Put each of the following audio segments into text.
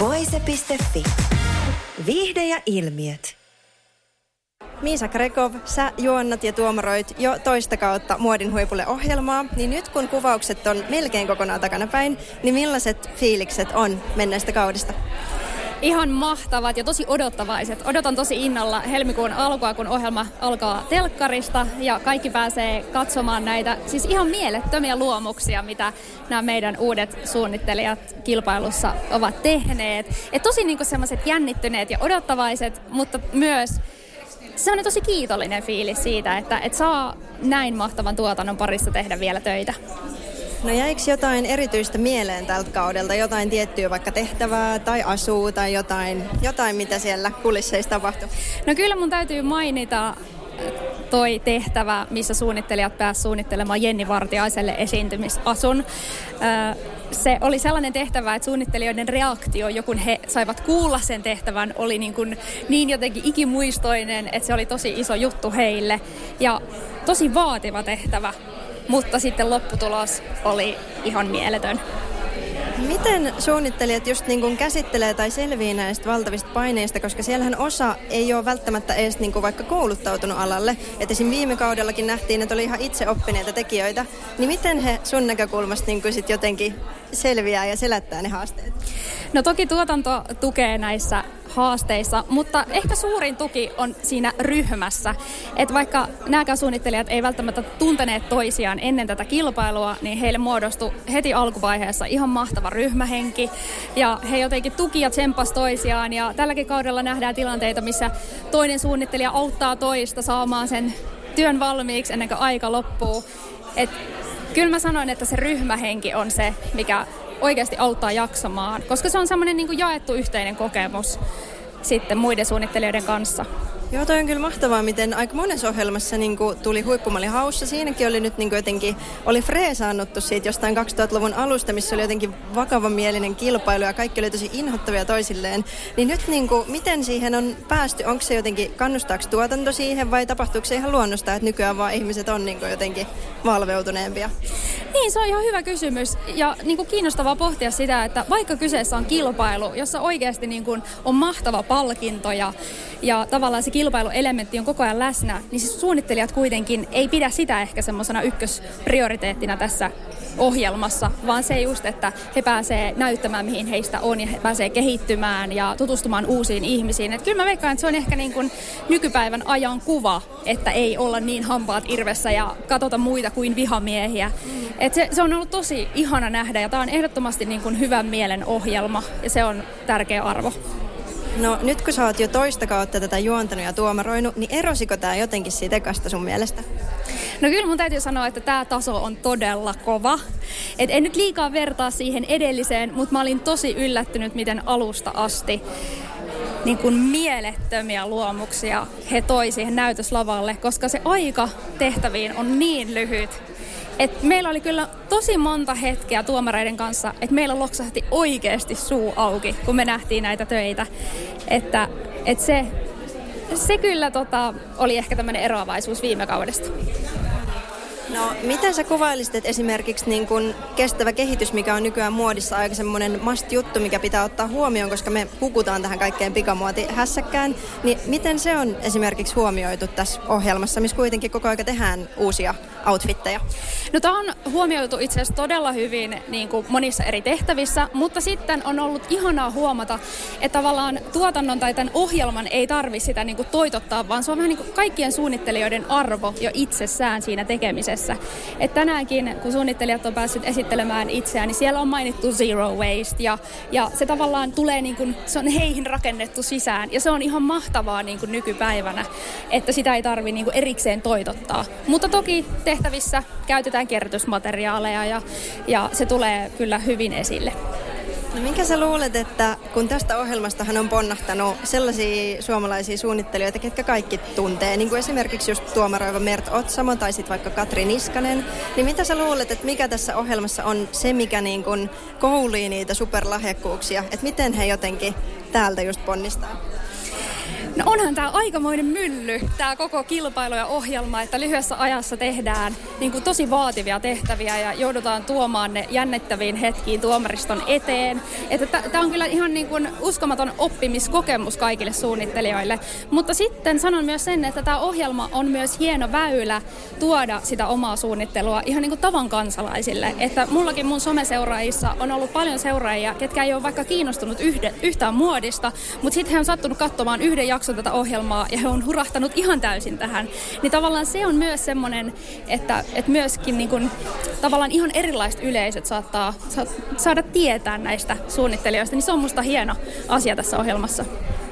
Voise.fi. Viihde ja ilmiöt. Miisa Krekov, sä juonnat ja tuomaroit jo toista kautta Muodin huipulle ohjelmaa, niin nyt kun kuvaukset on melkein kokonaan takanapäin, niin millaiset fiilikset on menneestä kaudesta? Ihan mahtavat ja tosi odottavaiset. Odotan tosi innolla helmikuun alkua, kun ohjelma alkaa telkkarista ja kaikki pääsee katsomaan näitä siis ihan mielettömiä luomuksia, mitä nämä meidän uudet suunnittelijat kilpailussa ovat tehneet. Et tosi niinku semmoiset jännittyneet ja odottavaiset, mutta myös se on tosi kiitollinen fiilis siitä, että, että saa näin mahtavan tuotannon parissa tehdä vielä töitä. No jäikö jotain erityistä mieleen tältä kaudelta? Jotain tiettyä vaikka tehtävää tai asuu tai jotain, jotain mitä siellä kulisseissa tapahtui? No kyllä mun täytyy mainita äh, toi tehtävä, missä suunnittelijat pääsivät suunnittelemaan Jenni Vartiaiselle esiintymisasun. Äh, se oli sellainen tehtävä, että suunnittelijoiden reaktio, jo kun he saivat kuulla sen tehtävän, oli niin, kuin niin jotenkin ikimuistoinen, että se oli tosi iso juttu heille. Ja tosi vaativa tehtävä, mutta sitten lopputulos oli ihan mieletön. Miten suunnittelijat just niin kuin käsittelee tai selviää näistä valtavista paineista, koska siellähän osa ei ole välttämättä edes niin kuin vaikka kouluttautunut alalle. Että esim. viime kaudellakin nähtiin, että oli ihan itse oppineita tekijöitä. Niin miten he sun näkökulmasta niin kuin sit jotenkin selviää ja selättää ne haasteet? No toki tuotanto tukee näissä haasteissa, mutta ehkä suurin tuki on siinä ryhmässä. Että vaikka nämäkään suunnittelijat ei välttämättä tunteneet toisiaan ennen tätä kilpailua, niin heille muodostui heti alkuvaiheessa ihan mahtava ryhmähenki. Ja he jotenkin tuki ja tsemppas toisiaan. Ja tälläkin kaudella nähdään tilanteita, missä toinen suunnittelija auttaa toista saamaan sen työn valmiiksi ennen kuin aika loppuu. Et kyllä mä sanoin, että se ryhmähenki on se, mikä oikeasti auttaa jaksamaan, koska se on semmoinen niin jaettu yhteinen kokemus sitten muiden suunnittelijoiden kanssa. Joo, toi on kyllä mahtavaa, miten aika monessa ohjelmassa niin tuli huippumalli haussa. Siinäkin oli nyt niin jotenkin, oli freesaannuttu siitä jostain 2000-luvun alusta, missä oli jotenkin vakavamielinen kilpailu ja kaikki oli tosi inhottavia toisilleen. Niin nyt niin kuin, miten siihen on päästy? Onko se jotenkin, kannustaako tuotanto siihen vai tapahtuuko se ihan luonnosta, että nykyään vaan ihmiset on niin jotenkin valveutuneempia? Niin, se on ihan hyvä kysymys ja niin kuin kiinnostavaa pohtia sitä, että vaikka kyseessä on kilpailu, jossa oikeasti niin kuin on mahtava palkinto ja, ja tavallaan se kilpailuelementti on koko ajan läsnä, niin siis suunnittelijat kuitenkin ei pidä sitä ehkä semmoisena ykkösprioriteettina tässä ohjelmassa, vaan se just, että he pääsee näyttämään, mihin heistä on ja he pääsee kehittymään ja tutustumaan uusiin ihmisiin. Et kyllä mä veikkaan, että se on ehkä niin kuin nykypäivän ajan kuva, että ei olla niin hampaat irvessä ja katsota muita kuin vihamiehiä. Et se, se on ollut tosi ihana nähdä ja tämä on ehdottomasti niin kuin hyvän mielen ohjelma ja se on tärkeä arvo. No nyt kun sä oot jo toista kautta tätä juontanut ja tuomaroinut, niin erosiko tämä jotenkin siitä ekasta sun mielestä? No kyllä mun täytyy sanoa, että tämä taso on todella kova. Et en nyt liikaa vertaa siihen edelliseen, mutta mä olin tosi yllättynyt, miten alusta asti niin kuin mielettömiä luomuksia he toi siihen näytöslavalle, koska se aika tehtäviin on niin lyhyt. Et meillä oli kyllä tosi monta hetkeä tuomareiden kanssa, että meillä loksahti oikeasti suu auki, kun me nähtiin näitä töitä. Että, että se, se kyllä tota, oli ehkä tämmöinen eroavaisuus viime kaudesta. No, miten sä kuvailisit, että esimerkiksi niin kun kestävä kehitys, mikä on nykyään muodissa aika semmoinen must-juttu, mikä pitää ottaa huomioon, koska me hukutaan tähän kaikkeen pikamuoti hässäkkään, niin miten se on esimerkiksi huomioitu tässä ohjelmassa, missä kuitenkin koko ajan tehdään uusia outfitteja? No tämä on huomioitu itse asiassa todella hyvin niin kuin monissa eri tehtävissä, mutta sitten on ollut ihanaa huomata, että tavallaan tuotannon tai tämän ohjelman ei tarvi sitä niin kuin toitottaa, vaan se on vähän niin kuin kaikkien suunnittelijoiden arvo jo itsessään siinä tekemisessä. Et tänäänkin, kun suunnittelijat on päässyt esittelemään itseään, niin siellä on mainittu zero waste ja, ja se tavallaan tulee niin kuin, se on heihin rakennettu sisään ja se on ihan mahtavaa niin kuin nykypäivänä, että sitä ei tarvi niin kuin erikseen toitottaa. Mutta toki tehtävissä käytetään kierrätysmateriaaleja ja, ja se tulee kyllä hyvin esille. No minkä sä luulet, että kun tästä ohjelmastahan on ponnahtanut sellaisia suomalaisia suunnittelijoita, ketkä kaikki tuntee, niin kuin esimerkiksi just tuomaroiva Mert Otsamo tai sitten vaikka Katri Niskanen, niin mitä sä luulet, että mikä tässä ohjelmassa on se, mikä niin kuin koulii niitä superlahjakkuuksia, että miten he jotenkin täältä just ponnistaa? No onhan tämä aikamoinen mylly, tämä koko kilpailu ja ohjelma, että lyhyessä ajassa tehdään niin kuin tosi vaativia tehtäviä ja joudutaan tuomaan ne jännittäviin hetkiin tuomariston eteen. Että tämä on kyllä ihan niin kuin uskomaton oppimiskokemus kaikille suunnittelijoille. Mutta sitten sanon myös sen, että tämä ohjelma on myös hieno väylä tuoda sitä omaa suunnittelua ihan niin kuin tavan kansalaisille. Että mullakin mun someseuraajissa on ollut paljon seuraajia, ketkä ei ole vaikka kiinnostunut yhde, yhtään muodista, mutta sitten he on sattunut katsomaan yhden jakson jakson tätä ohjelmaa ja he on hurahtanut ihan täysin tähän. Niin tavallaan se on myös semmoinen, että, että myöskin niin kuin, tavallaan ihan erilaiset yleisöt saattaa saada tietää näistä suunnittelijoista. Niin se on musta hieno asia tässä ohjelmassa.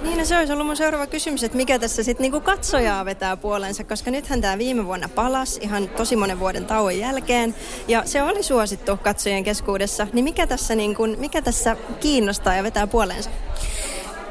Niin, no se olisi ollut mun seuraava kysymys, että mikä tässä sitten niinku katsojaa vetää puolensa, koska nythän tämä viime vuonna palas ihan tosi monen vuoden tauon jälkeen, ja se oli suosittu katsojien keskuudessa. Niin mikä tässä, niinku, mikä tässä kiinnostaa ja vetää puolensa?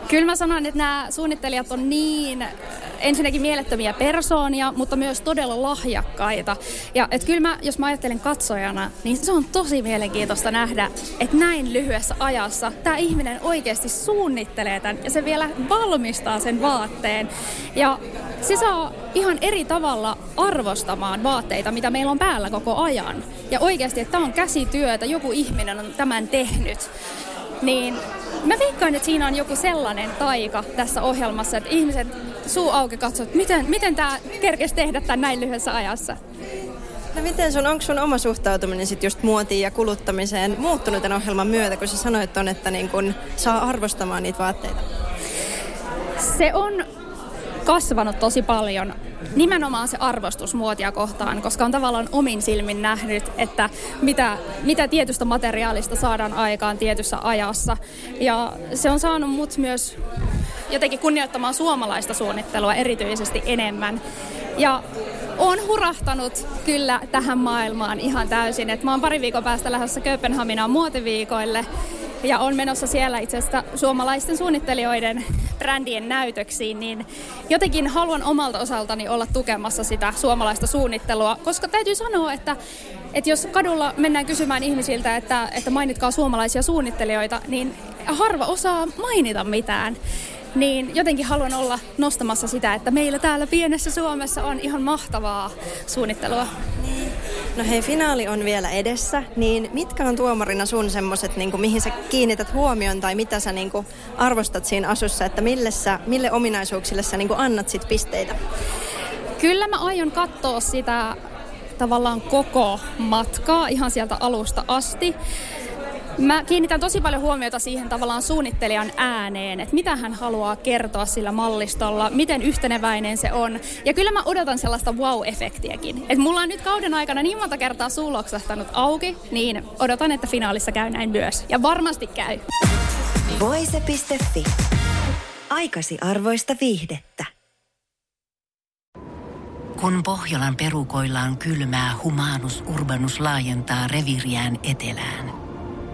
Kyllä mä sanon, että nämä suunnittelijat on niin äh, ensinnäkin mielettömiä persoonia, mutta myös todella lahjakkaita. Ja että kyllä mä, jos mä ajattelen katsojana, niin se on tosi mielenkiintoista nähdä, että näin lyhyessä ajassa tämä ihminen oikeasti suunnittelee tämän ja se vielä valmistaa sen vaatteen. Ja se saa ihan eri tavalla arvostamaan vaatteita, mitä meillä on päällä koko ajan. Ja oikeasti, että tämä on käsityötä, joku ihminen on tämän tehnyt. Niin Mä veikkaan, että siinä on joku sellainen taika tässä ohjelmassa, että ihmiset suu auki katsovat, miten, miten tämä kerkesi tehdä tämän näin lyhyessä ajassa. No miten sun, onko sun oma suhtautuminen sitten just muotiin ja kuluttamiseen muuttunut tämän ohjelman myötä, kun sä sanoit on, että niin kun saa arvostamaan niitä vaatteita? Se on kasvanut tosi paljon nimenomaan se arvostus muotia kohtaan, koska on tavallaan omin silmin nähnyt, että mitä, mitä tietystä materiaalista saadaan aikaan tietyssä ajassa. Ja se on saanut mut myös jotenkin kunnioittamaan suomalaista suunnittelua erityisesti enemmän. Ja on hurahtanut kyllä tähän maailmaan ihan täysin. Et mä oon pari viikon päästä lähdössä Kööpenhaminaan muotiviikoille ja on menossa siellä itse asiassa suomalaisten suunnittelijoiden brändien näytöksiin, niin jotenkin haluan omalta osaltani olla tukemassa sitä suomalaista suunnittelua, koska täytyy sanoa, että, että jos kadulla mennään kysymään ihmisiltä, että, että mainitkaa suomalaisia suunnittelijoita, niin harva osaa mainita mitään niin jotenkin haluan olla nostamassa sitä, että meillä täällä pienessä Suomessa on ihan mahtavaa suunnittelua. No hei, finaali on vielä edessä, niin mitkä on tuomarina sun semmoset, niin mihin sä kiinnität huomioon tai mitä sä niin kuin, arvostat siinä asussa, että mille, sä, mille ominaisuuksille sä niin kuin, annat sit pisteitä? Kyllä mä aion katsoa sitä tavallaan koko matkaa ihan sieltä alusta asti. Mä kiinnitän tosi paljon huomiota siihen tavallaan suunnittelijan ääneen, että mitä hän haluaa kertoa sillä mallistolla, miten yhteneväinen se on. Ja kyllä mä odotan sellaista wow-efektiäkin. Että mulla on nyt kauden aikana niin monta kertaa suu auki, niin odotan, että finaalissa käy näin myös. Ja varmasti käy. Voise.fi. Aikasi arvoista viihdettä. Kun Pohjolan perukoillaan kylmää, humanus urbanus laajentaa reviriään etelään –